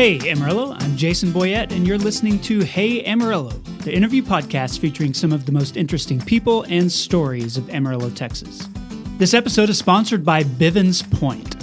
Hey, Amarillo, I'm Jason Boyett, and you're listening to Hey Amarillo, the interview podcast featuring some of the most interesting people and stories of Amarillo, Texas. This episode is sponsored by Bivins Pointe.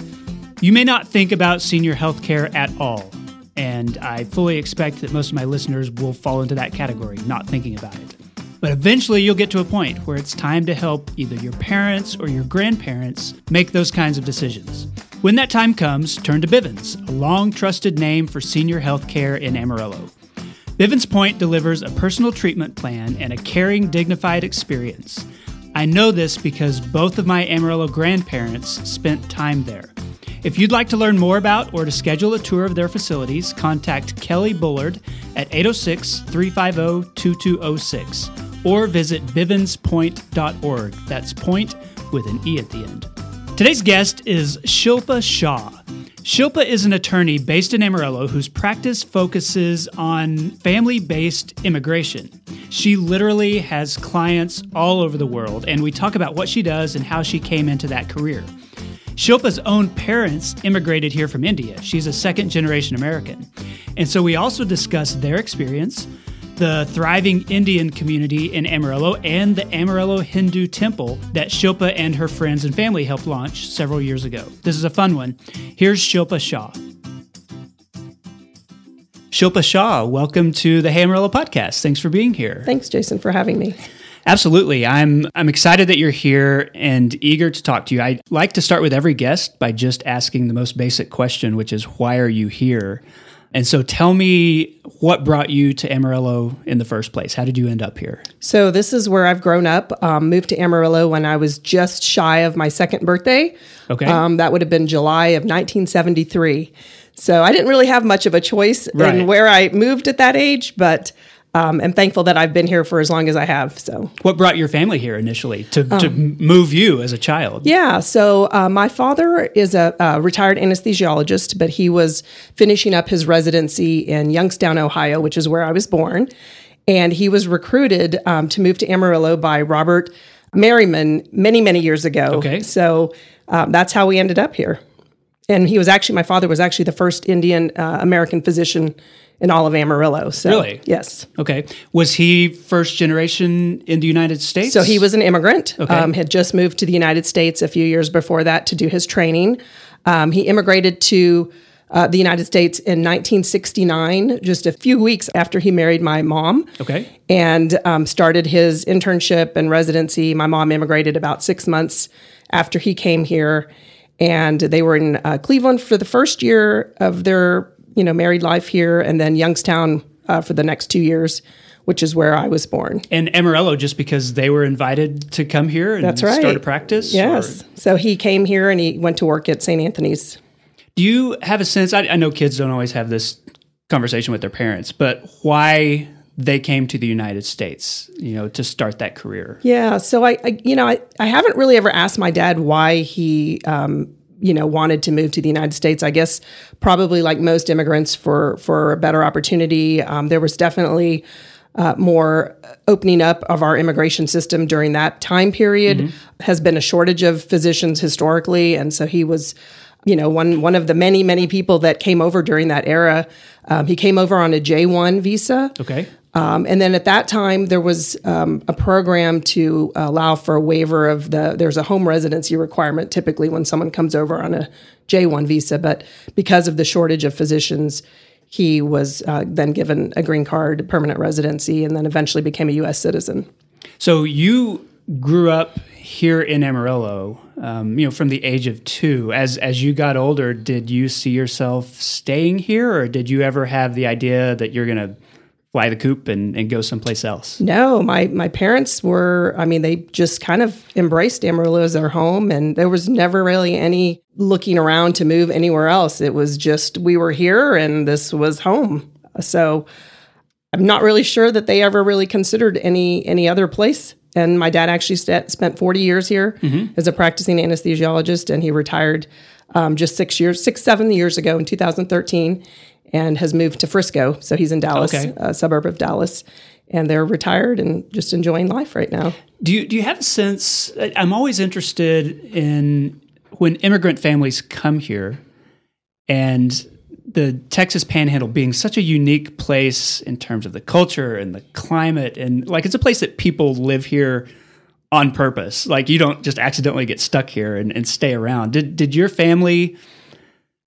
You may not think about senior health care at all, and I fully expect that most of my listeners will fall into that category, not thinking about it. But eventually, you'll get to a point where it's time to help either your parents or your grandparents make those kinds of decisions. When that time comes, turn to Bivins, a long trusted name for senior health care in Amarillo. Bivins Pointe delivers a personal treatment plan and a caring, dignified experience. I know this because both of my Amarillo grandparents spent time there. If you'd like to learn more about or to schedule a tour of their facilities, contact Kelly Bullard at 806 350 2206 or visit bivinspointe.org. That's point with an E at the end. Today's guest is Shilpa Shah. Shilpa is an attorney based in Amarillo whose practice focuses on family based immigration. She literally has clients all over the world, and we talk about what she does and how she came into that career. Shilpa's own parents immigrated here from India. She's a second generation American. And so we also discuss their experience, the thriving Indian community in Amarillo, and the Amarillo Hindu temple that Shilpa and her friends and family helped launch several years ago. This is a fun one. Here's Shilpa Shah. Shilpa Shah, welcome to the Hey Amarillo podcast. Thanks for being here. Thanks, Jason, for having me. Absolutely. I'm I'm excited that you're here and eager to talk to you. I like to start with every guest by just asking the most basic question, which is why are you here? And so tell me what brought you to Amarillo in the first place? How did you end up here? So, this is where I've grown up. Um, moved to Amarillo when I was just shy of my second birthday. Okay. Um, that would have been July of 1973. So, I didn't really have much of a choice Right. in where I moved at that age, but um, I'm thankful that I've been here for as long as I have. So, What brought your family here initially to, to move you as a child? Yeah. So uh, my father is a, a retired anesthesiologist, but he was finishing up his residency in Youngstown, Ohio, which is where I was born. And he was recruited um, to move to Amarillo by Robert Merriman many, many years ago. Okay. So um, that's how we ended up here. And he was actually, my father was actually the first Indian uh, American physician in all of Amarillo. So, Really? Yes. Okay. Was he first generation in the United States? So he was an immigrant. Okay. Um, had just moved to the United States a few years before that to do his training. Um, he immigrated to uh, the United States in 1969, just a few weeks after he married my mom. Okay. And um, started his internship and residency. My mom immigrated about six months after he came here, and they were in uh, Cleveland for the first year of their you know married life here, and then Youngstown uh, for the next two years, which is where I was born. And Amarillo just because they were invited to come here and That's right. start a practice? Yes. Or So he came here and he went to work at St. Anthony's. do you have a sense? I, I know kids don't always have this conversation with their parents, but why they came to the United States, you know, to start that career? Yeah. So I, I you know, I, I haven't really ever asked my dad why he, um, you know, wanted to move to the United States. I guess probably like most immigrants for for a better opportunity. Um, there was definitely uh, more opening up of our immigration system during that time period. Has been a shortage of physicians historically, and so he was you know, one one of the many many people that came over during that era. Um, he came over on a J one visa. Okay. Um, and then at that time, there was um, a program to allow for a waiver of the. There's a home residency requirement typically when someone comes over on a J1 visa, but because of the shortage of physicians, he was uh, then given a green card, permanent residency, and then eventually became a U.S. citizen. So you grew up here in Amarillo, um, you know, from the age of two. As as you got older, did you see yourself staying here, or did you ever have the idea that you're going to fly the coop and, and go someplace else? No, my my parents were. I mean, they just kind of embraced Amarillo as their home, and there was never really any looking around to move anywhere else. It was just we were here, and this was home. So I'm not really sure that they ever really considered any any other place. And my dad actually st- spent 40 years here mm-hmm. as a practicing anesthesiologist, and he retired um, just six years, six seven years ago in 2013, and has moved to Frisco. So he's in Dallas, Okay. a suburb of Dallas, and they're retired and just enjoying life right now. Do you do you have a sense? I'm always interested in when immigrant families come here, and the Texas Panhandle being such a unique place in terms of the culture and the climate, and like it's a place that people live here on purpose. Like you don't just accidentally get stuck here and, and stay around. Did did your family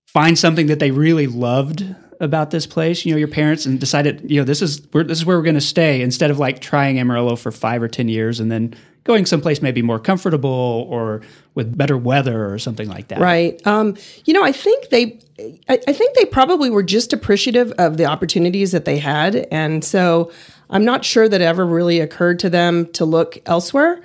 find something that they really loved about this place? You know, your parents and decided, you know, this is where this is where we're going to stay instead of like trying Amarillo for five or ten years and then going someplace maybe more comfortable or with better weather or something like that. Right. Um, you know, I think they, I, I think they probably were just appreciative of the opportunities that they had, and so I'm not sure that it ever really occurred to them to look elsewhere.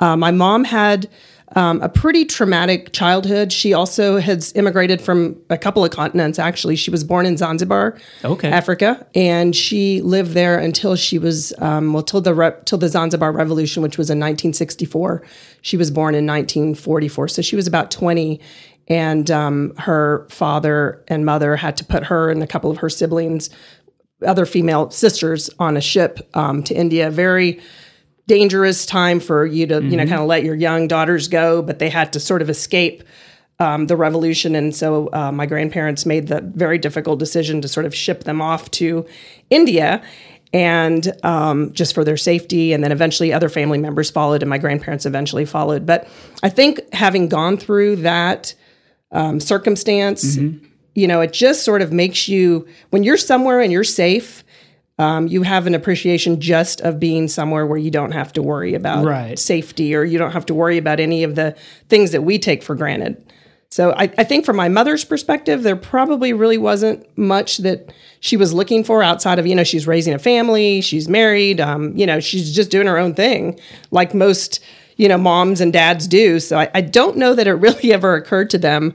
Uh, my mom had um, a pretty traumatic childhood. She also has immigrated from a couple of continents, actually. She was born in Zanzibar, Okay. Africa, and she lived there until she was, um, well, till the, re- till the Zanzibar Revolution, which was in 1964. She was born in 1944, so she was about 20. And um, her father and mother had to put her and a couple of her siblings, other female sisters, on a ship um, to India. Very dangerous time for you to you know kind of let your young daughters go but they had to sort of escape um, the revolution. And so uh, my grandparents made the very difficult decision to sort of ship them off to india and um, just for their safety. And then eventually other family members followed and my grandparents eventually followed. But i think having gone through that um, circumstance you know it just sort of makes you when you're somewhere and you're safe um, you have an appreciation just of being somewhere where you don't have to worry about Right. safety or you don't have to worry about any of the things that we take for granted. So I, I think from my mother's perspective, there probably really wasn't much that she was looking for outside of, you know, she's raising a family, she's married, um, you know, she's just doing her own thing like most, you know, moms and dads do. So I, I don't know that it really ever occurred to them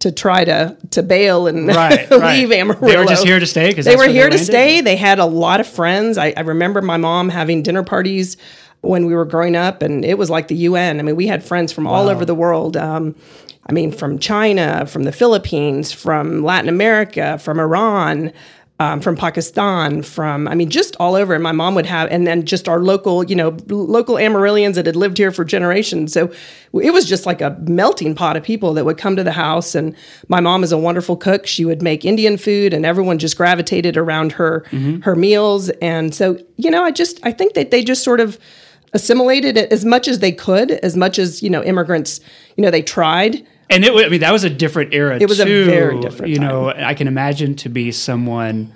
to try to to bail and Right, right. leave Amarillo. They were just here to stay 'cause they were where they here to stay. They had a lot of friends. I, I remember my mom having dinner parties when we were growing up, and it was like the UN. I mean, we had friends from all over the world. Um, I mean, from China, from the Philippines, from Latin America, from Iran, um, from Pakistan, from I mean, just all over. And my mom would have, and then just our local, you know, local Amarillians that had lived here for generations. So it was just like a melting pot of people that would come to the house. And my mom is a wonderful cook. She would make Indian food, and everyone just gravitated around her her meals. And so, you know, I just I think that they just sort of assimilated it as much as they could, as much as you know, immigrants, you know, they tried. And it I mean, that was a different era. It was a very different You know, I can imagine to be someone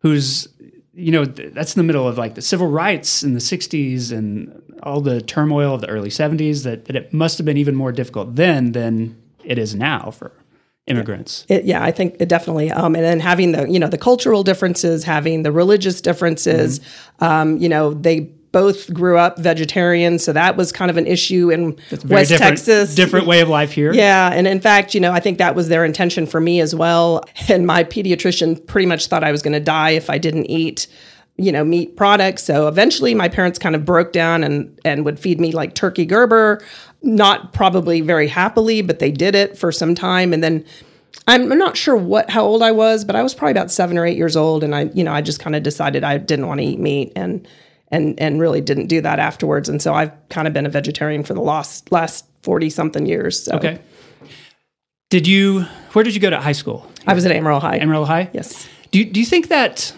who's, you know, th- that's in the middle of like the civil rights in the '60s and all the turmoil of the early '70s. That that it must have been even more difficult then than it is now for immigrants. It, yeah, I think it definitely. Um, and then having the you know the cultural differences, having the religious differences. Um, you know, they both grew up vegetarian, so that was kind of an issue in West different, Texas. different way of life here. Yeah, and in fact, you know, I think that was their intention for me as well. And my pediatrician pretty much thought I was going to die if I didn't eat, you know, meat products. So eventually, my parents kind of broke down and and would feed me like turkey Gerber, not probably very happily, but they did it for some time, and then. I'm I'm not sure what how old I was, but I was probably about seven or eight years old, and I, you know, I just kind of decided I didn't want to eat meat, and and and really didn't do that afterwards. And so I've kind of been a vegetarian for the last last forty something years. So. Okay. Did you? Where did you go to high school? I was at Amarillo High. Amarillo High. Yes. Do you, do you think that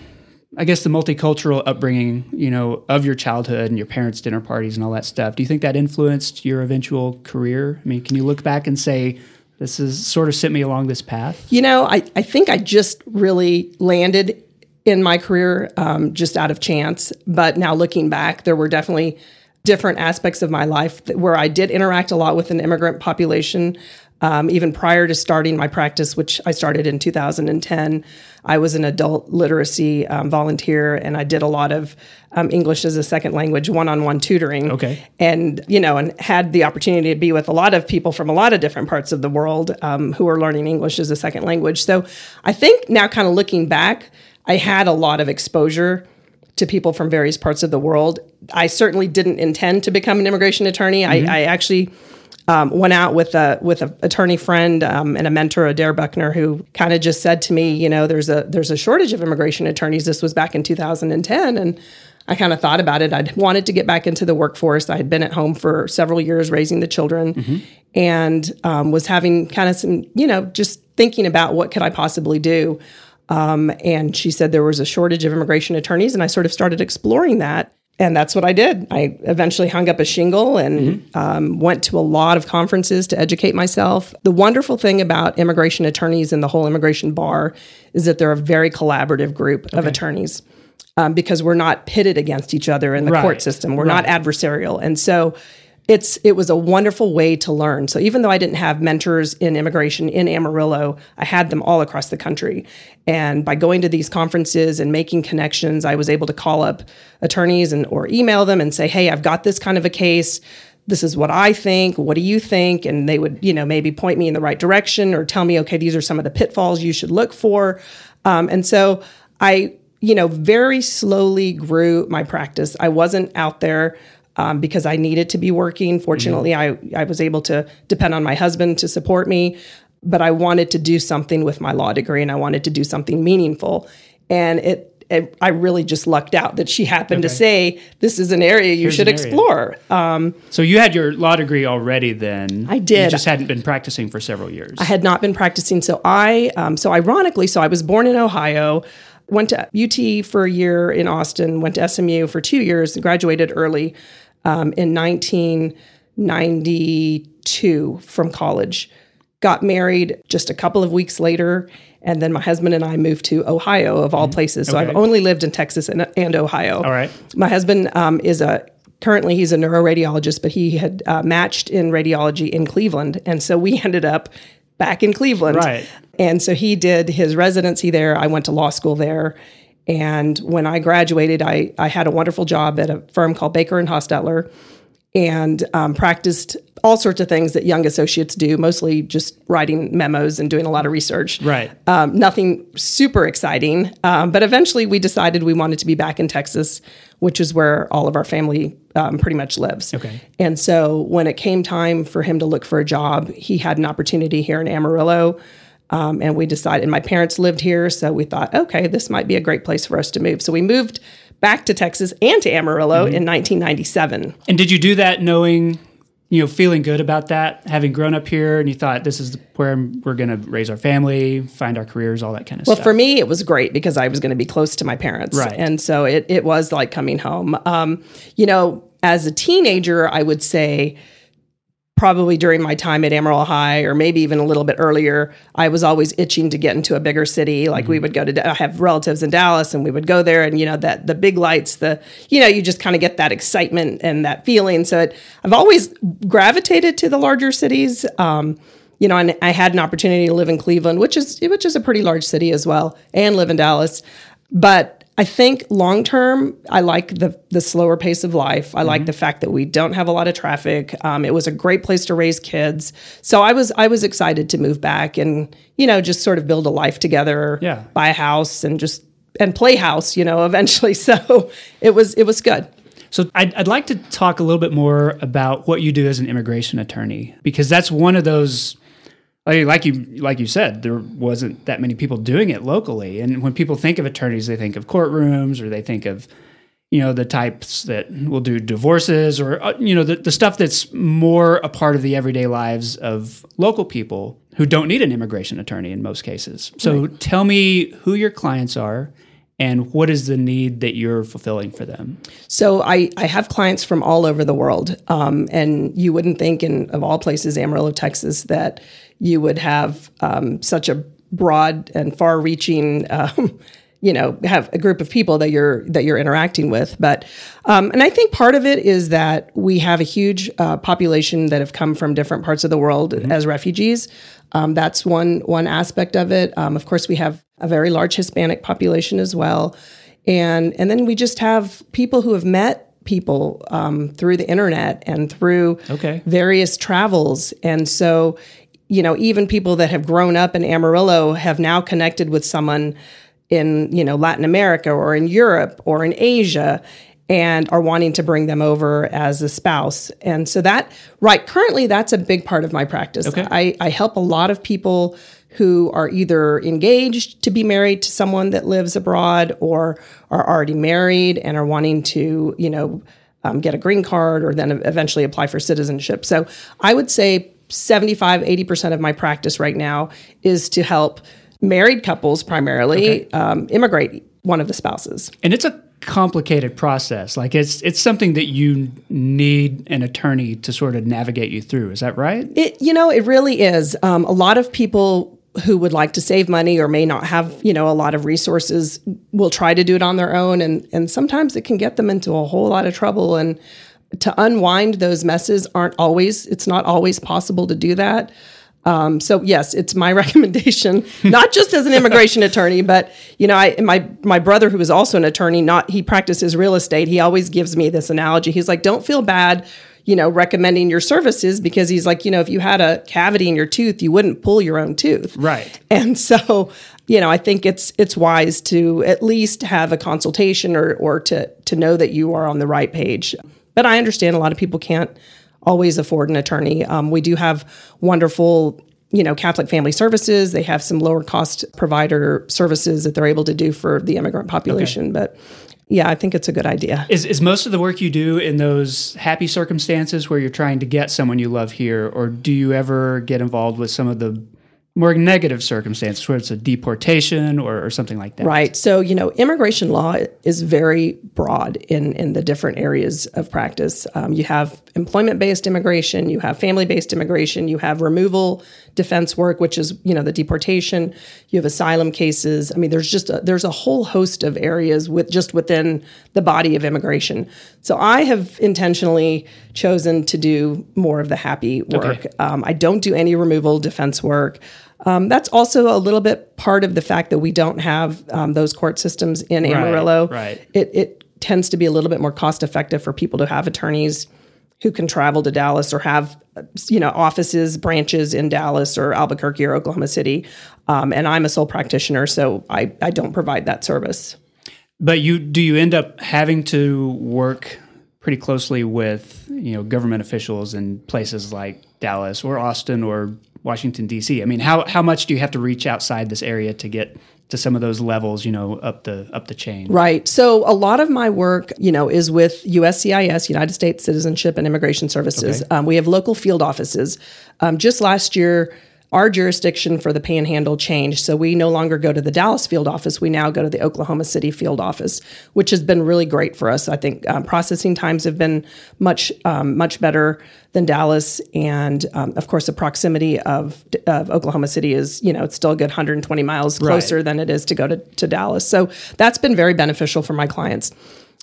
I guess the multicultural upbringing, you know, of your childhood and your parents' dinner parties and all that stuff, do you think that influenced your eventual career? I mean, can you look back and say this is sort of sent me along this path? You know, I, I think I just really landed in my career um, just out of chance. But now looking back, there were definitely different aspects of my life where I did interact a lot with an immigrant population. Um, even prior to starting my practice, which I started in 2010, I was an adult literacy um, volunteer and I did a lot of um, English as a second language one on one tutoring. Okay. And, you know, and had the opportunity to be with a lot of people from a lot of different parts of the world um, who are learning English as a second language. So I think now, kind of looking back, I had a lot of exposure to people from various parts of the world. I certainly didn't intend to become an immigration attorney. I, I actually um, went out with a with an attorney friend um, and a mentor, Adair Buckner, who kind of just said to me, you know, there's a there's a shortage of immigration attorneys. This was back in 2010, and I kind of thought about it. I'd wanted to get back into the workforce. I had been at home for several years raising the children, and um, was having kind of some, you know, just thinking about what could I possibly do. Um, and she said there was a shortage of immigration attorneys, and I sort of started exploring that. And that's what I did. I eventually hung up a shingle and mm-hmm. um, went to a lot of conferences to educate myself. The wonderful thing about immigration attorneys and the whole immigration bar is that they're a very collaborative group okay. of attorneys um, because we're not pitted against each other in the right. court system. We're right. not adversarial. And so it's it was a wonderful way to learn. So even though I didn't have mentors in immigration in Amarillo, I had them all across the country. And by going to these conferences and making connections, I was able to call up attorneys and or email them and say, "Hey, I've got this kind of a case. This is what I think. What do you think?" And they would, you know, maybe point me in the right direction or tell me, "Okay, these are some of the pitfalls you should look for." Um, and so I, you know, very slowly grew my practice. I wasn't out there um, because I needed to be working. Fortunately, mm-hmm. I, I was able to depend on my husband to support me, but I wanted to do something with my law degree and I wanted to do something meaningful. And it, it I really just lucked out that she happened okay. to say, This is an area you Here's should explore. Um, so you had your law degree already then. I did. You just hadn't been practicing for several years. I had not been practicing. So I, um, so ironically, so I was born in Ohio went to UT for a year in Austin, went to SMU for two years, graduated early um, in 1992 from college. Got married just a couple of weeks later, and then my husband and I moved to Ohio, of all mm-hmm. places. So okay. I've only lived in Texas and, and Ohio. All right. My husband um, is a currently he's a neuroradiologist, but he had uh, matched in radiology in Cleveland, and so we ended up back in Cleveland. Right. And so he did his residency there. I went to law school there, and when I graduated, I, I had a wonderful job at a firm called Baker and Hostetler and um, practiced all sorts of things that young associates do, mostly just writing memos and doing a lot of research. Right. Um, nothing super exciting. Um, but eventually we decided we wanted to be back in Texas, which is where all of our family um, pretty much lives. Okay. And so when it came time for him to look for a job, he had an opportunity here in Amarillo. Um, and we decided, and my parents lived here, so we thought, okay, this might be a great place for us to move. So we moved back to Texas and to Amarillo mm-hmm. in 1997. And did you do that knowing, you know, feeling good about that, having grown up here, and you thought this is where we're going to raise our family, find our careers, all that kind of well, stuff? Well, for me, it was great because I was going to be close to my parents, right? And so it it was like coming home. Um, you know, as a teenager, I would say probably during my time at Amarillo High, or maybe even a little bit earlier, I was always itching to get into a bigger city. Like mm-hmm. we would go to, I have relatives in Dallas, and we would go there, and you know that the big lights, the you know you just kind of get that excitement and that feeling. So it, I've always gravitated to the larger cities. Um, you know, and I had an opportunity to live in Cleveland, which is which is a pretty large city as well, and live in Dallas. But I think long term, I like the the slower pace of life. I mm-hmm. like the fact that we don't have a lot of traffic. Um, it was a great place to raise kids, so I was I was excited to move back and you know just sort of build a life together. Yeah, buy a house and just and play house. You know, eventually. So it was it was good. So I'd, I'd like to talk a little bit more about what you do as an immigration attorney because that's one of those like you like you said, there wasn't that many people doing it locally. And when people think of attorneys, they think of courtrooms or they think of you know the types that will do divorces or uh, you know the, the stuff that's more a part of the everyday lives of local people who don't need an immigration attorney in most cases. So right. tell me who your clients are and what is the need that you're fulfilling for them? So I, I have clients from all over the world, um, and you wouldn't think in of all places, Amarillo, Texas, that you would have um, such a broad and far-reaching. Um, you know, have a group of people that you're that you're interacting with, but um, and I think part of it is that we have a huge uh, population that have come from different parts of the world mm-hmm. as refugees. Um, that's one one aspect of it. Um, of course, we have a very large Hispanic population as well, and and then we just have people who have met people um, through the internet and through okay. various travels, and so you know, even people that have grown up in Amarillo have now connected with someone in, you know, Latin America or in Europe or in Asia and are wanting to bring them over as a spouse. And so that, right, currently that's a big part of my practice. Okay. I, I help a lot of people who are either engaged to be married to someone that lives abroad or are already married and are wanting to, you know, um, get a green card or then eventually apply for citizenship. So I would say 75, 80% of my practice right now is to help married couples primarily okay. um, immigrate one of the spouses. And it's a complicated process. Like it's it's something that you need an attorney to sort of navigate you through. Is that right? It you know it really is. Um, a lot of people who would like to save money or may not have you know a lot of resources will try to do it on their own and and sometimes it can get them into a whole lot of trouble and to unwind those messes aren't always it's not always possible to do that um, so yes it's my recommendation not just as an immigration attorney but you know I my my brother who is also an attorney not he practices real estate he always gives me this analogy he's like don't feel bad you know, recommending your services because he's like, you know, if you had a cavity in your tooth, you wouldn't pull your own tooth. Right. And so, you know, I think it's it's wise to at least have a consultation or or to to know that you are on the right page. But I understand a lot of people can't always afford an attorney. Um, we do have wonderful you know Catholic Family Services. They have some lower cost provider services that they're able to do for the immigrant population. Okay. But yeah, I think it's a good idea. Is, is most of the work you do in those happy circumstances where you're trying to get someone you love here, or do you ever get involved with some of the more negative circumstances where it's a deportation or, or, something like that. Right. So, you know, immigration law is very broad in, in the different areas of practice. Um, you have employment based immigration, you have family based immigration, you have removal defense work, which is, you know, the deportation, you have asylum cases. I mean, there's just a, there's a whole host of areas with just within the body of immigration. So I have intentionally chosen to do more of the happy work. Okay. Um, I don't do any removal defense work. Um, that's also a little bit part of the fact that we don't have um, those court systems in right, Amarillo. Right. It, it tends to be a little bit more cost effective for people to have attorneys who can travel to Dallas or have you know offices branches in Dallas or Albuquerque or Oklahoma City. Um, and I'm a sole practitioner, so I, I don't provide that service. But you do you end up having to work pretty closely with you know government officials in places like Dallas or Austin or Washington D.C. I mean, how how much do you have to reach outside this area to get to some of those levels, you know, up the up the chain. Right. So a lot of my work, you know, is with USCIS, United States Citizenship and Immigration Services. Okay. Um, we have local field offices. Um, just last year, our jurisdiction for the panhandle changed. So we no longer go to the Dallas field office. We now go to the Oklahoma City field office, which has been really great for us. I think um, processing times have been much, um, much better than Dallas. And um, of course, the proximity of, of Oklahoma City is, you know, it's still a good 120 miles closer right. than it is to go to, to Dallas. So that's been very beneficial for my clients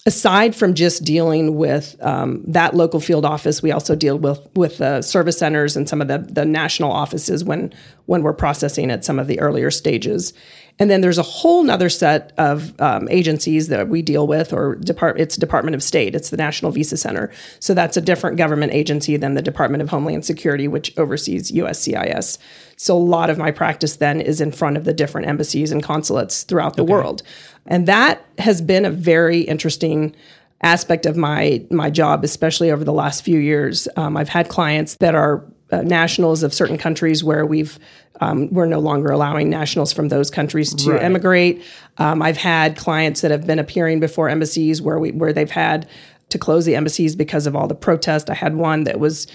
aside from just dealing with um, that local field office, we also deal with with the service centers and some of the the national offices when when we're processing at some of the earlier stages. And then there's a whole nother set of um, agencies that we deal with, or depart, it's Department of State. It's the National Visa Center. So that's a different government agency than the Department of Homeland Security, which oversees USCIS. So a lot of my practice then is in front of the different embassies and consulates throughout the okay. world. And that has been a very interesting aspect of my my job, especially over the last few years. Um, I've had clients that are uh, nationals of certain countries where we've um, we're no longer allowing nationals from those countries to right. emigrate. Um, I've had clients that have been appearing before embassies where we where they've had to close the embassies because of all the protest. I had one that was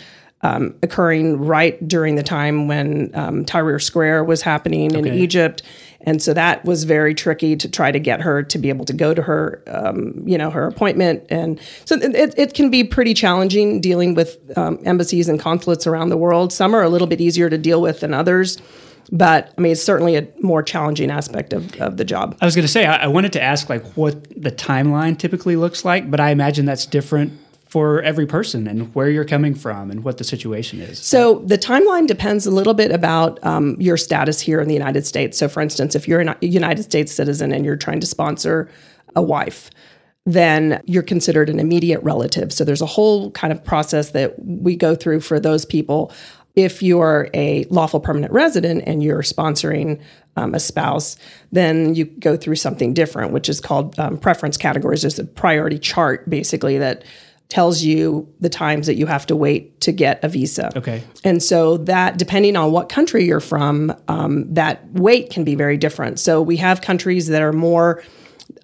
um, occurring right during the time when um, Tahrir Square was happening okay. in Egypt, and so that was very tricky to try to get her to be able to go to her, um, you know, her appointment. And so it, it can be pretty challenging dealing with um, embassies and consulates around the world. Some are a little bit easier to deal with than others. But I mean, it's certainly a more challenging aspect of, of the job. I was going to say, I, I wanted to ask like what the timeline typically looks like, but I imagine that's different for every person and where you're coming from and what the situation is. So the timeline depends a little bit about um, your status here in the United States. So, for instance, if you're a United States citizen and you're trying to sponsor a wife, then you're considered an immediate relative. So there's a whole kind of process that we go through for those people. If you're a lawful permanent resident and you're sponsoring um, a spouse, then you go through something different, which is called um, preference categories. There's a priority chart basically that tells you the times that you have to wait to get a visa. Okay. And so that, depending on what country you're from, um, that wait can be very different. So we have countries that are more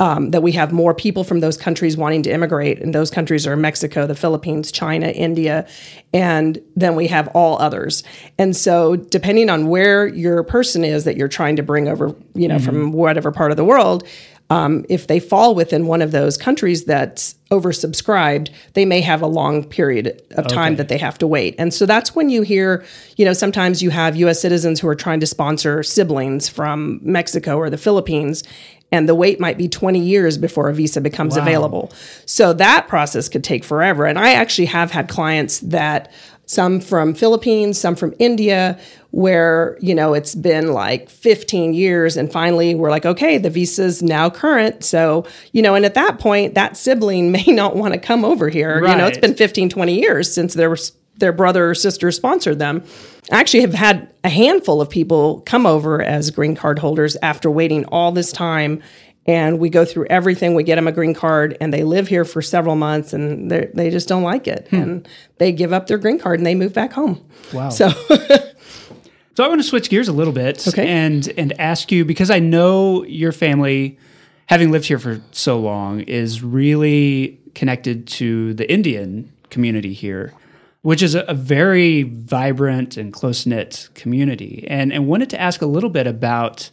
um, that we have more people from those countries wanting to immigrate, and those countries are Mexico, the Philippines, China, India, and then we have all others. And so, depending on where your person is that you're trying to bring over, you know, mm-hmm. from whatever part of the world, um, if they fall within one of those countries that's oversubscribed, they may have a long period of time okay. that they have to wait. And so that's when you hear, you know, sometimes you have US citizens who are trying to sponsor siblings from Mexico or the Philippines, and the wait might be 20 years before a visa becomes wow. available. So that process could take forever. And I actually have had clients that some from Philippines, some from India, where, you know, it's been like 15 years and finally we're like, okay, the visa's now current. So, you know, and at that point, that sibling may not want to come over here. Right. You know, it's been 15, 20 years since their their brother or sister sponsored them. I actually have had a handful of people come over as green card holders after waiting all this time and we go through everything. We get them a green card, and they live here for several months, and they just don't like it, hmm. and they give up their green card and they move back home. Wow! So. so I want to switch gears a little bit okay. and and ask you because I know your family, having lived here for so long, is really connected to the Indian community here, which is a, a very vibrant and close knit community, and and wanted to ask a little bit about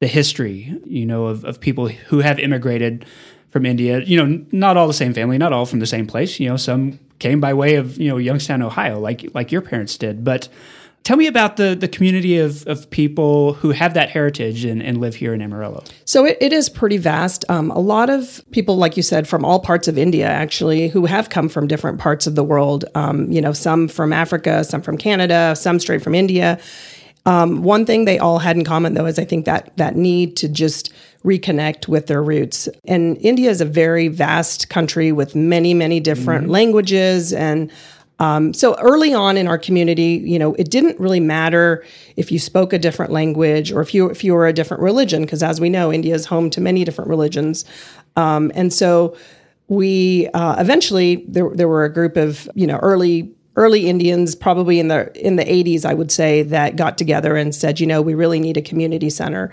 the history, you know, of, of people who have immigrated from India. You know, not all the same family, not all from the same place. You know, some came by way of you know Youngstown, Ohio, like like your parents did. But tell me about the the community of, of people who have that heritage and, and live here in Amarillo. So it, it is pretty vast. Um, a lot of people, like you said, from all parts of India, actually, who have come from different parts of the world. Um, you know, some from Africa, some from Canada, some straight from India um, one thing they all had in common, though, is I think that that need to just reconnect with their roots. And India is a very vast country with many, many different mm-hmm. languages and um, so early on in our community, you know, it didn't really matter if you spoke a different language or if you if you were a different religion, because as we know, India is home to many different religions, um, and so we uh, eventually there there were a group of you know early early Indians, probably in the in the 80s, I would say, that got together and said, you know, we really need a community center.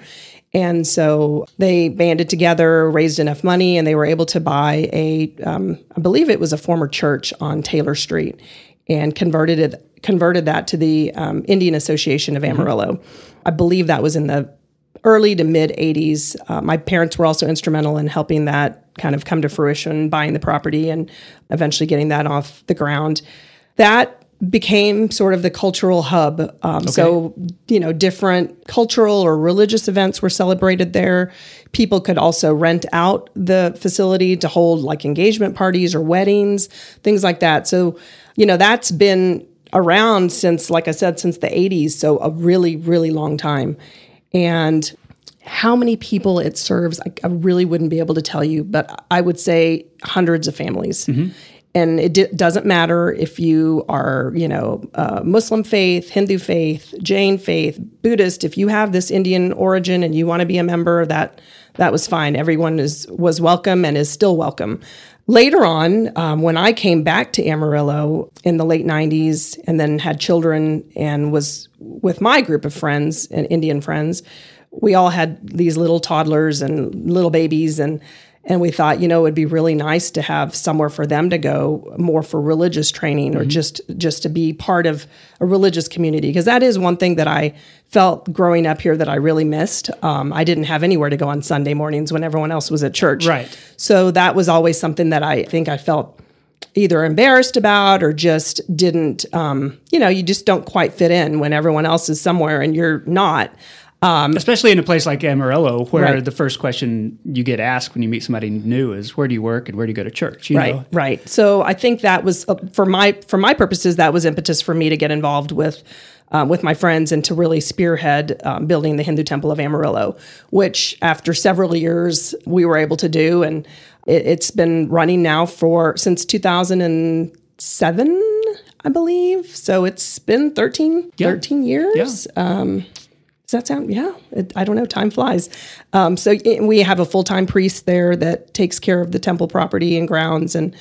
And so they banded together, raised enough money, and they were able to buy a, um, I believe it was a former church on Taylor Street, and converted it converted that to the um, Indian Association of mm-hmm. Amarillo. Mm-hmm. I believe that was in the early to mid 80s. Uh, my parents were also instrumental in helping that kind of come to fruition, buying the property and eventually getting that off the ground that became sort of the cultural hub. Um, okay. So, you know, different cultural or religious events were celebrated there. People could also rent out the facility to hold like engagement parties or weddings, things like that. So, you know, that's been around since, like I said, since the 80s. So, a really, really long time. And how many people it serves, I, I really wouldn't be able to tell you, but I would say hundreds of families. Mm-hmm and it d- doesn't matter if you are you know uh, muslim faith hindu faith jain faith buddhist if you have this indian origin and you want to be a member that that was fine. Everyone is was welcome and is still welcome. Later on um, when i came back to amarillo in the late 90s and then had children and was with my group of friends and indian friends we all had these little toddlers and little babies and and we thought, you know, it would be really nice to have somewhere for them to go more for religious training mm-hmm. or just just to be part of a religious community because that is one thing that I felt growing up here that I really missed. Um, I didn't have anywhere to go on Sunday mornings when everyone else was at church. Right. So that was always something that I think I felt either embarrassed about or just didn't, um, you know, you just don't quite fit in when everyone else is somewhere and you're not. Um, Especially in a place like Amarillo, where right. the first question you get asked when you meet somebody new is, "Where do you work and where do you go to church?" You right, know? right. So I think that was uh, for my for my purposes that was impetus for me to get involved with. Um, with my friends and to really spearhead um, building the Hindu Temple of Amarillo, which after several years we were able to do, and it, has been running now for since 2007, I believe. So it's been 13, yeah. 13 years. Yeah. Um, does that sound? Yeah, it, I don't know. Time flies. Um, so we have a full time priest there that takes care of the temple property and grounds, and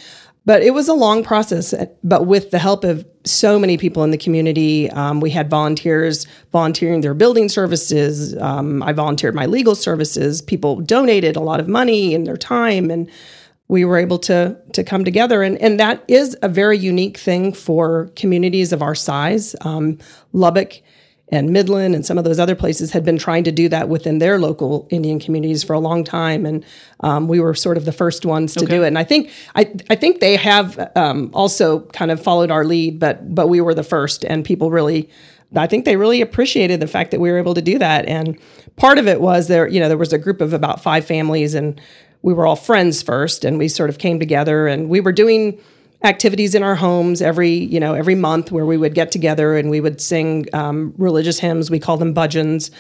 but it was a long process. But with the help of so many people in the community, um, we had volunteers volunteering their building services. Um, I volunteered my legal services. People donated a lot of money and their time, and we were able to to come together. And and that is a very unique thing for communities of our size. Um, Lubbock and Midland and some of those other places had been trying to do that within their local Indian communities for a long time, and um, we were sort of the first ones to okay. do it. And I think I I think they have um, also kind of followed our lead, but but we were the first, and people really. I think they really appreciated the fact that we were able to do that, and part of it was there. You know, there was a group of about five families, and we were all friends first, and we sort of came together, and we were doing activities in our homes every you know every month where we would get together and we would sing um, religious hymns. We call them bhajans,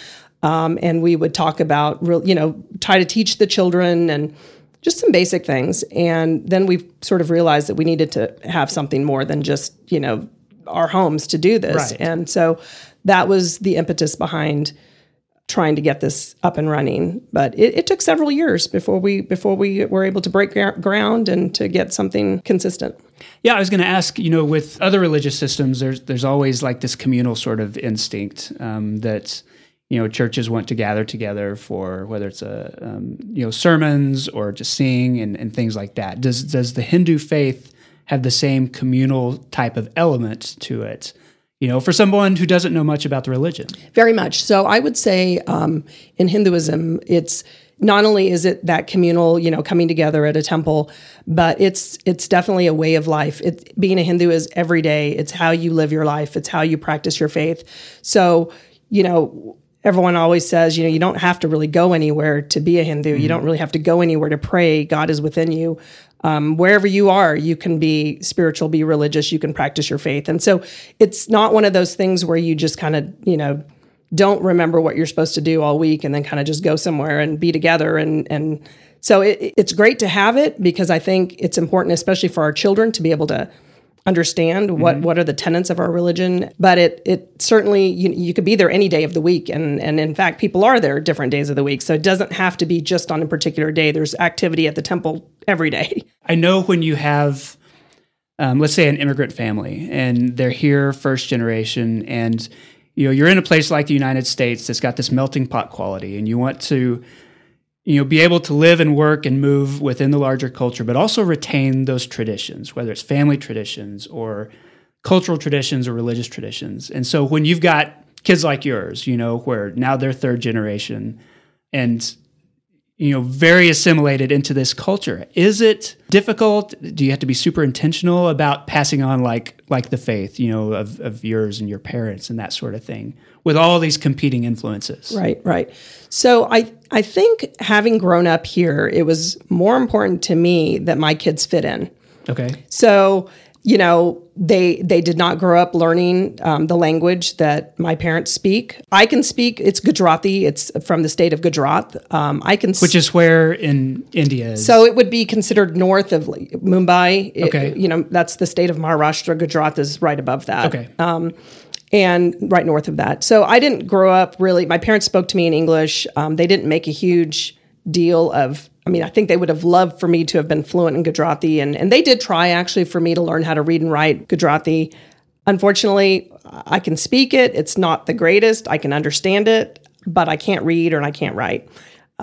um, and we would talk about real you know try to teach the children and just some basic things. And then we sort of realized that we needed to have something more than just you know our homes to do this. Right. And so that was the impetus behind trying to get this up and running. But it, it, took several years before we before we were able to break ground and to get something consistent. Yeah, I was going to ask. You know, with other religious systems, there's there's always like this communal sort of instinct um, that you know churches want to gather together for whether it's a um, you know sermons or just sing and, and things like that. Does does the Hindu faith have the same communal type of element to it? You know, for someone who doesn't know much about the religion? Very much. So I would say um, in Hinduism, it's not only is it that communal, you know, coming together at a temple, but it's it's definitely a way of life. It, being a Hindu is every day. It's how you live your life. It's how you practice your faith. So, you know, everyone always says, you know, you don't have to really go anywhere to be a Hindu. Mm-hmm. You don't really have to go anywhere to pray. God is within you um, wherever you are, you can be spiritual, be religious, you can practice your faith. And so it's not one of those things where you just kind of, you know, don't remember what you're supposed to do all week and then kind of just go somewhere and be together. And, and so it, it's great to have it because I think it's important, especially for our children, to be able to understand what mm-hmm. what are the tenets of our religion but it it certainly you, you could be there any day of the week and and in fact people are there different days of the week so it doesn't have to be just on a particular day there's activity at the temple every day i know when you have um, let's say an immigrant family and they're here first generation and you know you're in a place like the united states that's got this melting pot quality and you want to you know be able to live and work and move within the larger culture but also retain those traditions whether it's family traditions or cultural traditions or religious traditions. And so when you've got kids like yours you know where now they're third generation and you know very assimilated into this culture is it difficult? Do you have to be super intentional about passing on like like the faith you know of, of yours and your parents and that sort of thing with all these competing influences right right so i i think having grown up here it was more important to me that my kids fit in okay so you know they they did not grow up learning um, the language that my parents speak. I can speak. It's Gujarati. It's from the state of Gujarat. Um, I can, which is where in India. Is. So it would be considered north of Mumbai. Okay, it, you know that's the state of Maharashtra. Gujarat is right above that. Okay. Um, and right north of that. So I didn't grow up really. My parents spoke to me in English. Um, they didn't make a huge deal of I mean, I think they would have loved for me to have been fluent in Gujarati, and, and they did try actually for me to learn how to read and write Gujarati. Unfortunately, I can speak it. It's not the greatest. I can understand it, but I can't read or I can't write.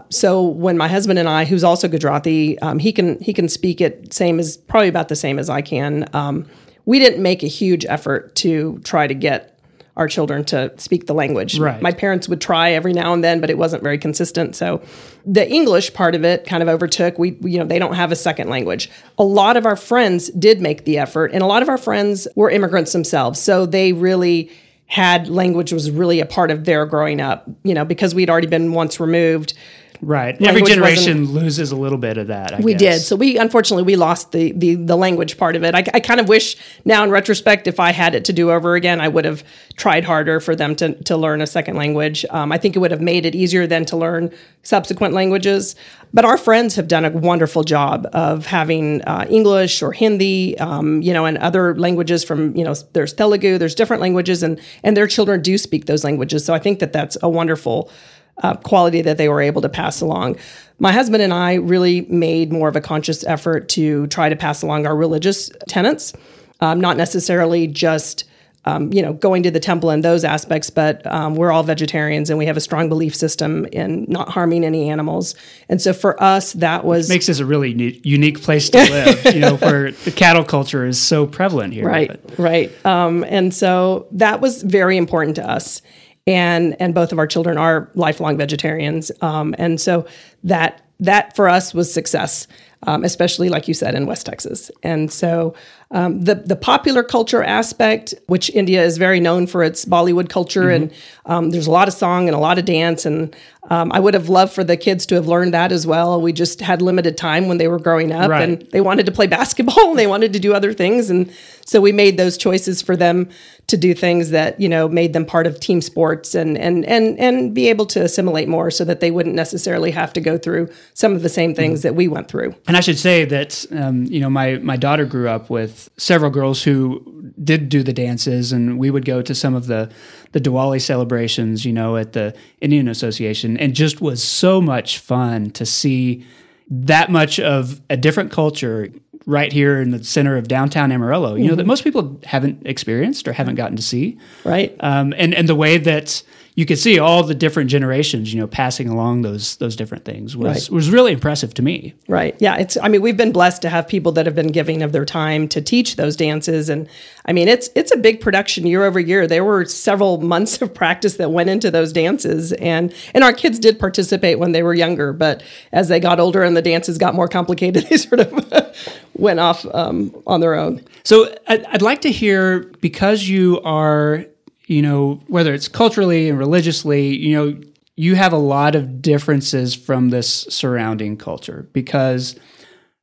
So when my husband and I, who's also Gujarati, um, he can he can speak it same as probably about the same as I can. Um, we didn't make a huge effort to try to get our children to speak the language. Right. My parents would try every now and then, but it wasn't very consistent. So the English part of it kind of overtook. We, you know, they don't have a second language. A lot of our friends did make the effort, and a lot of our friends were immigrants themselves. So they really had language was really a part of their growing up, you know, because we'd already been once removed Right. Every generation loses a little bit of that. I we guess. did. So we unfortunately we lost the the, the language part of it. I, I, kind of wish now in retrospect, if I had it to do over again, I would have tried harder for them to to learn a second language. Um, I think it would have made it easier then to learn subsequent languages. But our friends have done a wonderful job of having uh, English or Hindi, um, you know, and other languages from you know there's Telugu, there's different languages, and and their children do speak those languages. So I think that that's a wonderful uh, quality that they were able to pass along. My husband and I really made more of a conscious effort to try to pass along our religious tenets, um, not necessarily just um, you know, going to the temple and those aspects, but um, we're all vegetarians and we have a strong belief system in not harming any animals. And so for us, that was makes this a really unique place to live. you know, where the cattle culture is so prevalent here. Right, but. right. Um, and so that was very important to us. And and both of our children are lifelong vegetarians. Um, and so that that for us was success, um, especially like you said in West Texas. And so um, the the popular culture aspect, which India is very known for its Bollywood culture, mm-hmm. and um, there's a lot of song and a lot of dance, and um, I would have loved for the kids to have learned that as well. We just had limited time when they were growing up, right. and they wanted to play basketball and they wanted to do other things, and so we made those choices for them to do things that you know made them part of team sports and and and and be able to assimilate more, so that they wouldn't necessarily have to go through some of the same things mm-hmm. that we went through. And I should say that um, you know my my daughter grew up with several girls who did do the dances, and we would go to some of the the Diwali celebrations, you know, at the Indian Association, and just was so much fun to see that much of a different culture right here in the center of downtown Amarillo. You mm-hmm. know that mm-hmm. most people haven't experienced or haven't gotten to see. Right. Um, and and the way that you could see all the different generations, you know, passing along those those different things was right. was really impressive to me. Right. Yeah. It's. I mean, we've been blessed to have people that have been giving of their time to teach those dances, and I mean, it's it's a big production year over year. There were several months of practice that went into those dances, and and our kids did participate when they were younger, but as they got older and the dances got more complicated, they sort of went off um, on their own. So I'd, I'd like to hear because you are you know, whether it's culturally and religiously, you know, you have a lot of differences from this surrounding culture because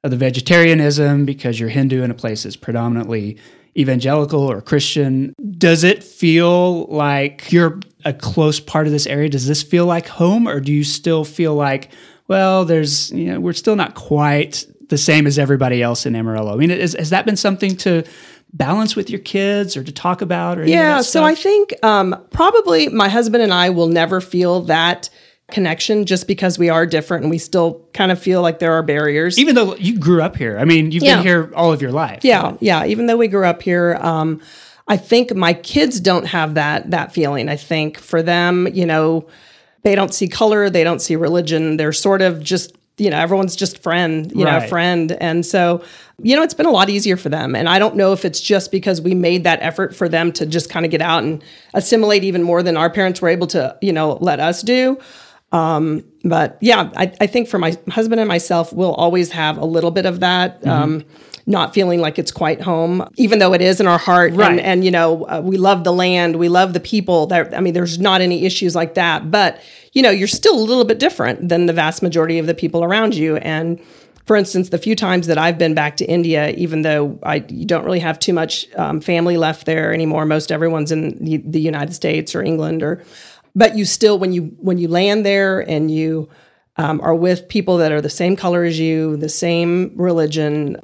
of the vegetarianism, because you're Hindu in a place that's predominantly evangelical or Christian. Does it feel like you're a close part of this area? Does this feel like home, or do you still feel like, well, there's, you know, we're still not quite the same as everybody else in Amarillo? I mean, has that been something to balance with your kids or to talk about or yeah so i think um, probably my husband and i will never feel that connection just because we are different and we still kind of feel like there are barriers. Even though you grew up here. I mean you've yeah. been here all of your life. Yeah yeah even though we grew up here um, i think my kids don't have that that feeling. I think for them you know they don't see color they don't see religion. They're sort of just you know everyone's just friend you right. know friend. And so you know it's been a lot easier for them and i don't know if it's just because we made that effort for them to just kind of get out and assimilate even more than our parents were able to you know let us do um, but yeah I, I, think for my husband and myself we'll always have a little bit of that mm-hmm. um, not feeling like it's quite home, even though it is in our heart. Right. And, and you know, uh, we love the land, we love the people. There, I mean, there's not any issues like that. But you know, you're still a little bit different than the vast majority of the people around you. And for instance, the few times that I've been back to India, even though I you don't really have too much um, family left there anymore, most everyone's in the, the United States or England, or but you still when you when you land there and you um, are with people that are the same color as you, the same religion,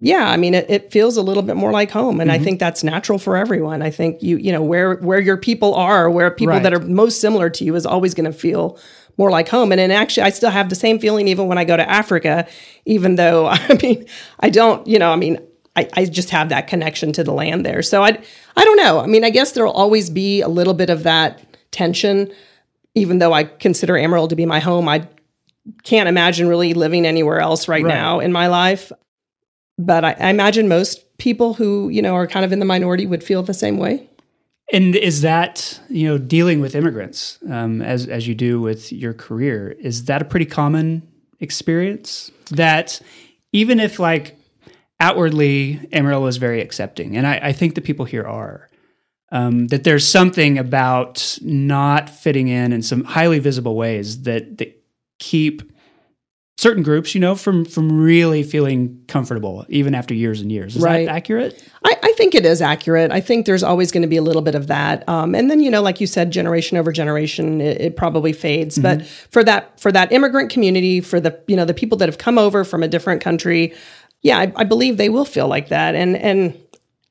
yeah, I mean, it, it, feels a little bit more like home, and mm-hmm. I think that's natural for everyone. I think you, you know, where where your people are, where people right. that are most similar to you is always going to feel more like home. And then actually, I still have the same feeling even when I go to Africa, even though I mean, I don't, you know, I mean, I, I just have that connection to the land there. So I, I don't know. I mean, I guess there'll always be a little bit of that tension, even though I consider Amarillo to be my home. I can't imagine really living anywhere else right, right. now in my life but I, I imagine most people who you know are kind of in the minority would feel the same way. And is that you know dealing with immigrants um, as as you do with your career? Is that a pretty common experience? That even if like outwardly Amarillo is very accepting, and I, I think the people here are. Um, that there's something about not fitting in in some highly visible ways that that keep certain groups, you know, from from really feeling comfortable even after years and years. Is right. that accurate? I, I, think it is accurate. I think there's always going to be a little bit of that, um, and then you know, like you said, generation over generation, it, it probably fades. Mm-hmm. But for that for that immigrant community, for the you know the people that have come over from a different country, yeah, I, I believe they will feel like that, and and.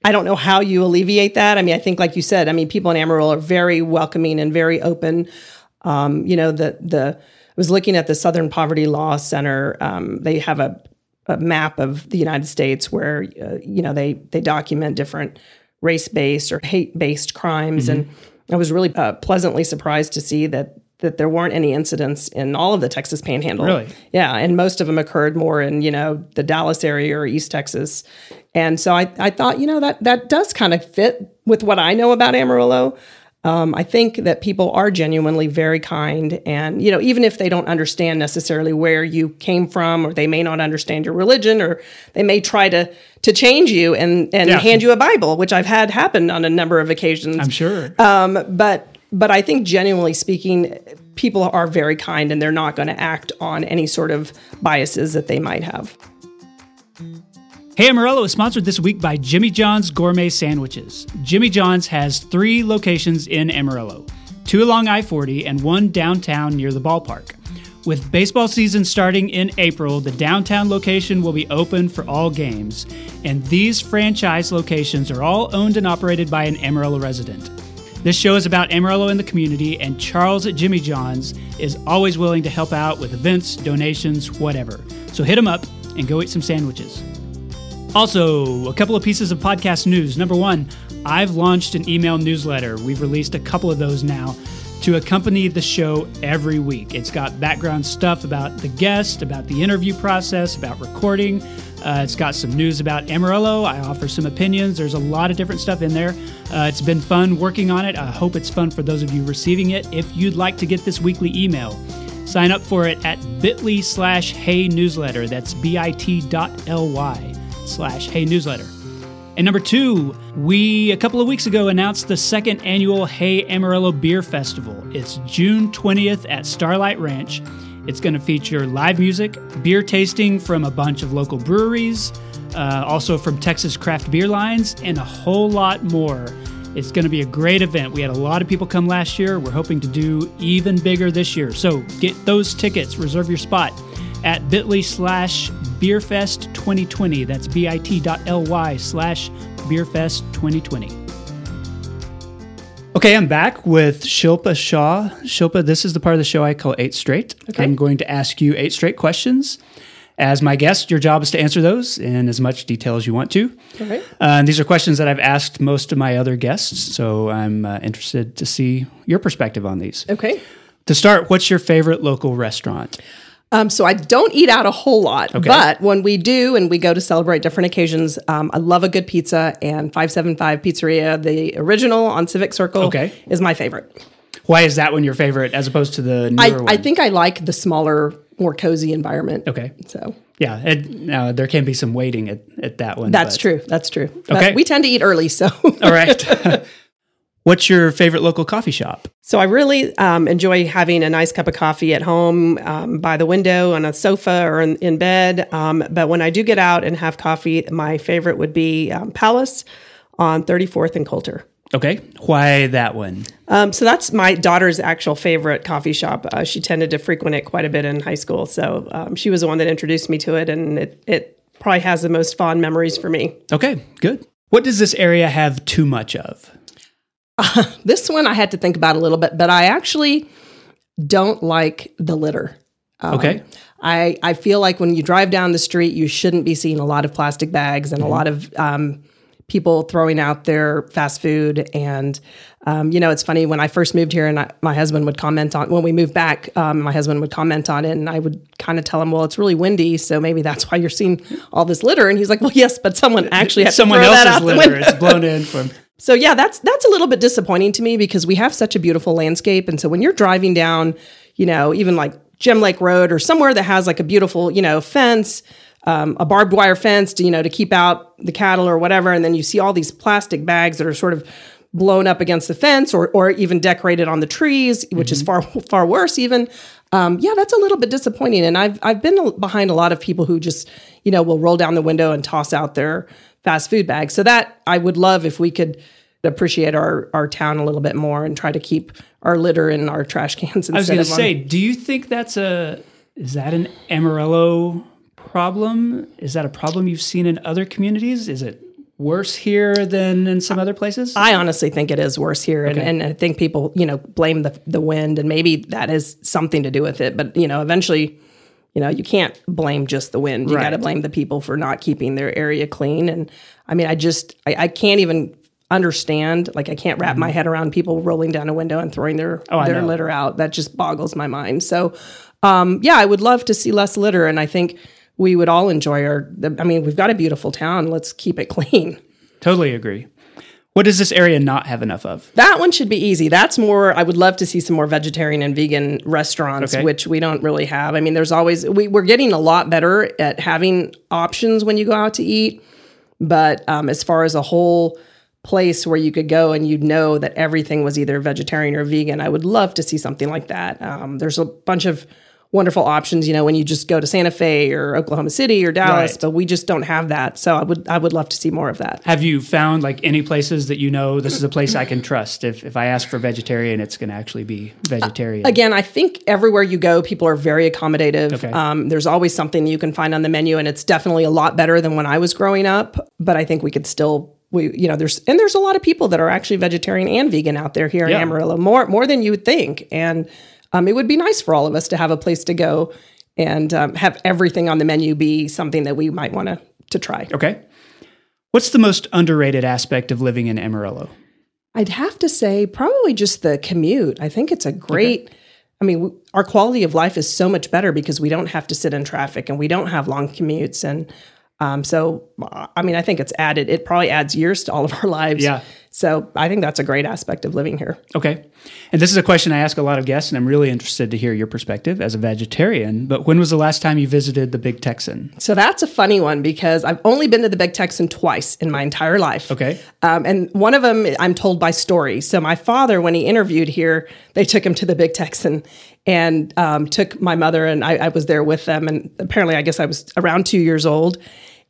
I don't know how you alleviate that. I mean, I think, like you said, I mean, people in Amarillo are very welcoming and very open Um, you know, the the was looking at the Southern Poverty Law Center. Um, they have a, a, map of the United States where uh, you know they they document different race based or hate based crimes, mm-hmm. and I was really uh, pleasantly surprised to see that that there weren't any incidents in all of the Texas Panhandle. Really? Yeah, and most of them occurred more in you know the Dallas area or East Texas, and so I I thought you know that that does kind of fit with what I know about Amarillo. Um, I think that people are genuinely very kind, and you know, even if they don't understand necessarily where you came from, or they may not understand your religion, or they may try to to change you and and yeah. hand you a Bible, which I've had happen on a number of occasions. I'm sure. Um, but but I think genuinely speaking, people are very kind, and they're not going to act on any sort of biases that they might have. Hey Amarillo is sponsored this week by Jimmy John's Gourmet Sandwiches. Jimmy John's has three locations in Amarillo two along I 40 and one downtown near the ballpark. With baseball season starting in April, the downtown location will be open for all games, and these franchise locations are all owned and operated by an Amarillo resident. This show is about Amarillo and the community, and Charles at Jimmy John's is always willing to help out with events, donations, whatever. So hit him up and go eat some sandwiches. Also, a couple of pieces of podcast news. Number one, I've launched an email newsletter. We've released a couple of those now to accompany the show every week. It's got background stuff about the guest, about the interview process, about recording. Uh, it's got some news about Amarillo. I offer some opinions. There's a lot of different stuff in there. Uh, it's been fun working on it. I hope it's fun for those of you receiving it. If you'd like to get this weekly email, sign up for it at bit.ly slash hey newsletter. That's bit.ly slash hey newsletter. And number two, we a couple of weeks ago announced the second annual Hey Amarillo Beer Festival. It's June 20th at Starlight Ranch. It's going to feature live music, beer tasting from a bunch of local breweries, uh, also from Texas craft beer lines, and a whole lot more. It's going to be a great event. We had a lot of people come last year. We're hoping to do even bigger this year. So get those tickets, reserve your spot at bit.ly slash beerfest 2020. That's bit.ly slash beerfest 2020. Okay, I'm back with Shilpa Shah. Shilpa, this is the part of the show I call Eight Straight. Okay. I'm going to ask you eight straight questions. As my guest, your job is to answer those in as much detail as you want to. Okay. Uh, and these are questions that I've asked most of my other guests, so I'm uh, interested to see your perspective on these. Okay. To start, what's your favorite local restaurant? Um, so I don't eat out a whole lot, okay. but when we do and we go to celebrate different occasions, um, I love a good pizza. And Five Seven Five Pizzeria, the original on Civic Circle, okay. is my favorite. Why is that one your favorite as opposed to the newer I, one? I think I like the smaller, more cozy environment. Okay. So yeah, it, now there can be some waiting at, at that one. That's but. true. That's true. Okay. But we tend to eat early, so. All right. What's your favorite local coffee shop? So I really um, enjoy having a nice cup of coffee at home, um, by the window, on a sofa, or in, in bed. Um, but when I do get out and have coffee, my favorite would be um, Palace on 34th and Coulter. Okay, why that one? Um, so that's my daughter's actual favorite coffee shop. Uh, she tended to frequent it quite a bit in high school, so um, she was the one that introduced me to it, and it, it probably has the most fond memories for me. Okay, good. What does this area have too much of? Uh, this one I had to think about a little bit, but I actually don't like the litter. Um, okay. I, I feel like when you drive down the street, you shouldn't be seeing a lot of plastic bags and mm-hmm. a lot of um, people throwing out their fast food. And, um, you know, it's funny when I first moved here and I, my husband would comment on, when we moved back, um, my husband would comment on it and I would kind of tell him, well, it's really windy. So maybe that's why you're seeing all this litter. And he's like, well, yes, but someone actually had someone to throw else's litter. It's blown in from. So yeah, that's that's a little bit disappointing to me because we have such a beautiful landscape, and so when you're driving down, you know, even like Gem Lake Road or somewhere that has like a beautiful, you know, fence, um, a barbed wire fence to you know to keep out the cattle or whatever, and then you see all these plastic bags that are sort of blown up against the fence or or even decorated on the trees, which mm-hmm. is far far worse even. Um, yeah, that's a little bit disappointing. And I've I've been behind a lot of people who just you know will roll down the window and toss out their fast food bags. So that I would love if we could appreciate our our town a little bit more and try to keep our litter in our trash cans. I was going to say, do you think that's a is that an Amarillo problem? Is that a problem you've seen in other communities? Is it worse here than in some other places? I honestly think it is worse here, and, Okay. and I think people, you know, blame the the wind, and maybe that has something to do with it. But you know, eventually, you know, you can't blame just the wind. You got to blame the people for not keeping their area clean. And I mean, I just I, I can't even understand. Like, I can't wrap my head around people rolling down a window and throwing their Mm-hmm. Oh, their litter out. That just boggles my mind. So, um, yeah, I would love to see less litter, and I think we would all enjoy our. I mean, we've got a beautiful town. Let's keep it clean. totally agree. What does this area not have enough of? That one should be easy. That's more. I would love to see some more vegetarian and vegan restaurants, Okay. which we don't really have. I mean, there's always we, we're getting a lot better at having options when you go out to eat, but um, as far as a whole place where you could go and you'd know that everything was either vegetarian or vegan, I would love to see something like that. Um, there's a bunch of wonderful options, you know, when you just go to Santa Fe or Oklahoma City or Dallas, Right. but we just don't have that. So I would I would love to see more of that. Have you found like any places that you know this is a place I can trust? If if I ask for vegetarian, it's going to actually be vegetarian. again, I think everywhere you go, people are very accommodative. Okay. Um, there's always something you can find on the menu, and it's definitely a lot better than when I was growing up. But I think we could still, we you know, there's and there's a lot of people that are actually vegetarian and vegan out there here Yeah. in Amarillo, more more than you would think. And um, it would be nice for all of us to have a place to go and um, have everything on the menu be something that we might want to to try. okay. What's the most underrated aspect of living in Amarillo? I'd have to say probably just the commute. I think it's a great. I mean, our quality of life is so much better because we don't have to sit in traffic and we don't have long commutes. And um, so, I mean, I think it's added. It probably adds years to all of our lives. Yeah. So I think that's a great aspect of living here. Okay. And this is a question I ask a lot of guests, and I'm really interested to hear your perspective as a vegetarian. But when was the last time you visited the Big Texan? So that's a funny one because I've only been to the Big Texan twice in my entire life. Okay. Um, and one of them I'm told by story. So my father, when he interviewed here, they took him to the Big Texan and um, took my mother and I, I was there with them. And apparently, I guess I was around two years old.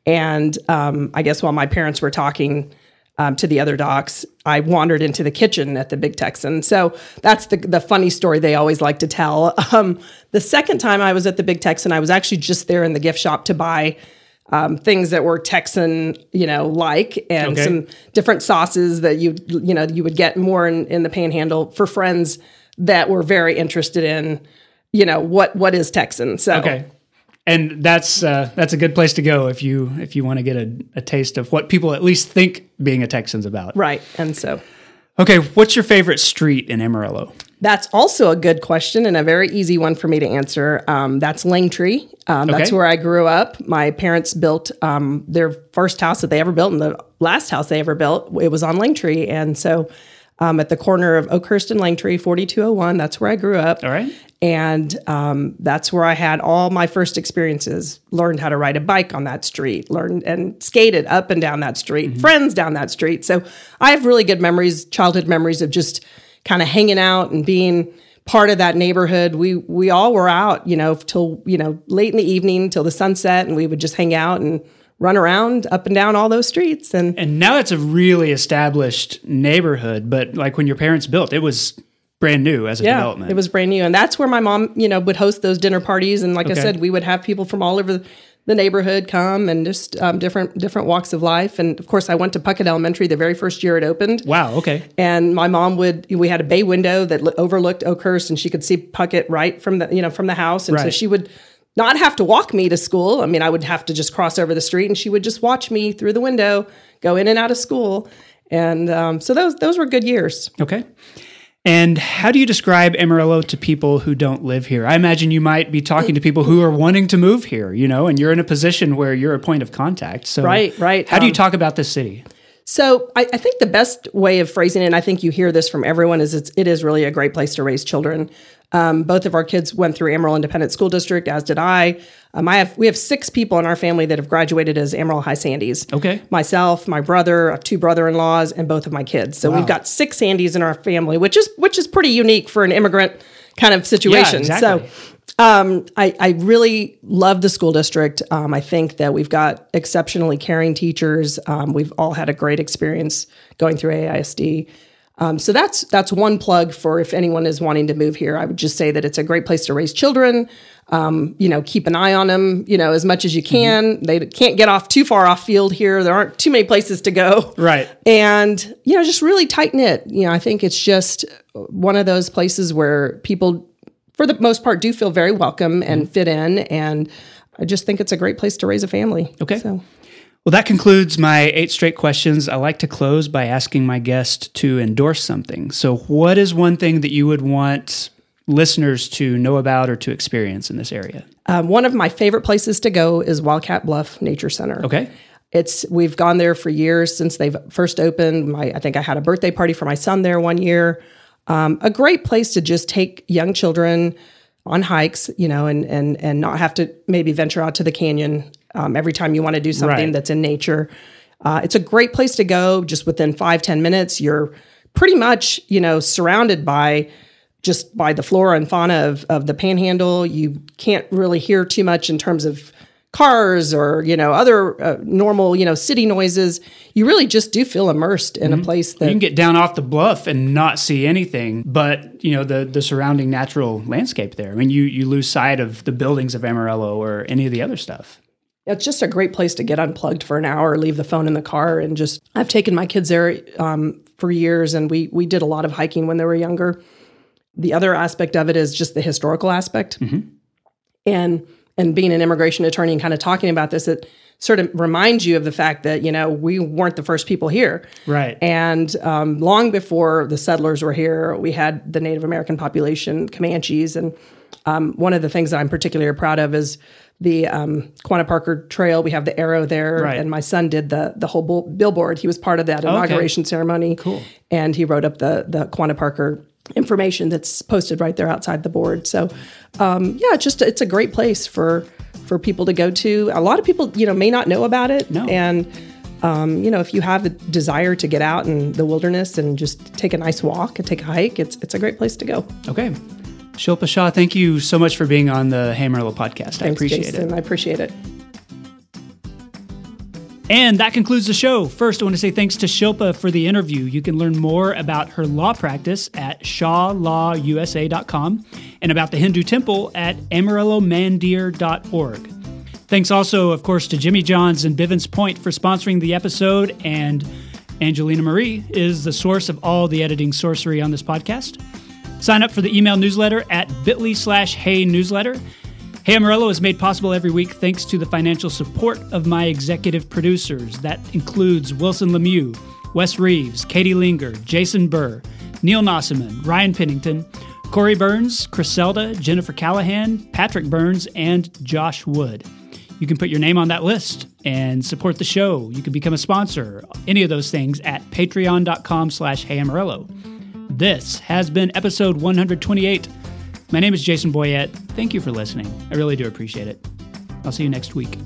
And um, I guess while my parents were talking um, to the other docs, I wandered into the kitchen at the Big Texan. So that's the the funny story they always like to tell. Um, the second time I was at the Big Texan, I was actually just there in the gift shop to buy um, things that were Texan, you know, like, and Okay. some different sauces that you you know you would get more in, in the Panhandle for friends that were very interested in, you know, what what is Texan. So Okay. And that's uh, that's a good place to go if you if you want to get a, a taste of what people at least think being a Texan's about. right, and so Okay, what's your favorite street in Amarillo? That's also a good question and a very easy one for me to answer. Um, that's Langtree. Um, That's Okay. where I grew up. My parents built um, their first house that they ever built, and the last house they ever built, it was on Langtree. And so um, at the corner of Oakhurst and Langtree, 4201, that's where I grew up. All right. And um, that's where I had all my first experiences. Learned how to ride a bike on that street, learned and skated up and down that street, friends down that street. So I have really good memories, childhood memories of just kind of hanging out and being part of that neighborhood. We we all were out, you know, till you know late in the evening till the sunset, and we would just hang out and run around up and down all those streets. And And now it's a really established neighborhood, but like when your parents built, it was brand new as a yeah, development. it was brand new, and that's where my mom, you know, would host those dinner parties. And like Okay. I said, we would have people from all over the neighborhood come and just um, different different walks of life. And of course, I went to Puckett Elementary the very first year it opened. Wow, okay. And my mom would. We had a bay window that overlooked Oakhurst, and she could see Puckett right from the you know from the house. And so she would not have to walk me to school. I mean, I would have to just cross over the street, and she would just watch me through the window go in and out of school. And um, so those those were good years. Okay. And how do you describe Amarillo to people who don't live here? I imagine you might be talking to people who are wanting to move here, you know, and you're in a position where you're a point of contact. So Right, right. How do you Um, talk about this city? So I, I think the best way of phrasing it, and I think you hear this from everyone, is it's, it is really a great place to raise children. Um, both of our kids went through Amarillo Independent School District, as did I. Um, I have we have six people in our family that have graduated as Amarillo High Sandies. Okay. Myself, my brother, two brother-in-laws, and both of my kids. So we've got six Sandies in our family, which is which is pretty unique for an immigrant kind of situation. exactly. So um, I, I really love the school district. Um, I think that we've got exceptionally caring teachers. Um, we've all had a great experience going through AISD. Um, so that's that's one plug for if anyone is wanting to move here. I would just say that it's a great place to raise children. Um, you know, keep an eye on them. You know, as much as you can. Mm-hmm. They can't get off too far off field here. There aren't too many places to go. Right. And you know, just really tight knit. You know, I think it's just one of those places where people, for the most part, do feel very welcome and mm-hmm. fit in. And I just think it's a great place to raise a family. Okay. So. Well, that concludes my eight straight questions. I like to close by asking my guest to endorse something. So, what is one thing that you would want listeners to know about or to experience in this area? Um, one of my favorite places to go is Wildcat Bluff Nature Center. Okay. It's we've gone there for years since they've first opened. My I think I had a birthday party for my son there one year. Um, a great place to just take young children on hikes, you know, and and and not have to maybe venture out to the canyon um, every time you want to do something right. that's in nature. Uh, it's a great place to go. Just within five ten minutes, you're pretty much you know surrounded by just by the flora and fauna of of the Panhandle. You can't really hear too much in terms of cars or you know other uh, normal you know city noises you really just do feel immersed in mm-hmm. a place that you can get down off the bluff and not see anything but you know the the surrounding natural landscape there i mean you you lose sight of the buildings of amarillo or any of the other stuff it's just a great place to get unplugged for an hour leave the phone in the car and just i've taken my kids there um, for years and we we did a lot of hiking when they were younger the other aspect of it is just the historical aspect mm-hmm. and and being an immigration attorney and kind of talking about this, it sort of reminds you of the fact that you know we weren't the first people here, right? And um, long before the settlers were here, we had the Native American population, Comanches, and um, one of the things that I'm particularly proud of is the um, Quanah Parker Trail. We have the arrow there, right. and my son did the the whole billboard. He was part of that inauguration okay. ceremony. Cool. And he wrote up the the Quanah Parker information that's posted right there outside the board. So, um, yeah, it's just it's a great place for for people to go to. A lot of people, you know, may not know about it, no. and um, you know, if you have a desire to get out in the wilderness and just take a nice walk and take a hike, it's it's a great place to go. Okay. Shilpa Shah, thank you so much for being on the Amarillo podcast. Thanks, I appreciate Jason. it. I appreciate it. And that concludes the show. First, I want to say thanks to Shilpa for the interview. You can learn more about her law practice at shawlawusa.com and about the Hindu temple at amarillomandir.org. Thanks also, of course, to Jimmy Johns and Bivins Pointe for sponsoring the episode, and Angelina Marie is the source of all the editing sorcery on this podcast. Sign up for the email newsletter at bit.ly slash hey newsletter Hey Amarillo is made possible every week thanks to the financial support of my executive producers. That includes Wilson Lemieux, Wes Reeves, Katie Linger, Jason Burr, Neil Nossaman, Ryan Pennington, Corey Burns, Criselda, Jennifer Callahan, Patrick Burns, and Josh Wood. You can put your name on that list and support the show. You can become a sponsor, any of those things at patreon.com slash heyamarillo. This has been episode 128 my name is Jason Boyett. Thank you for listening. I really do appreciate it. I'll see you next week.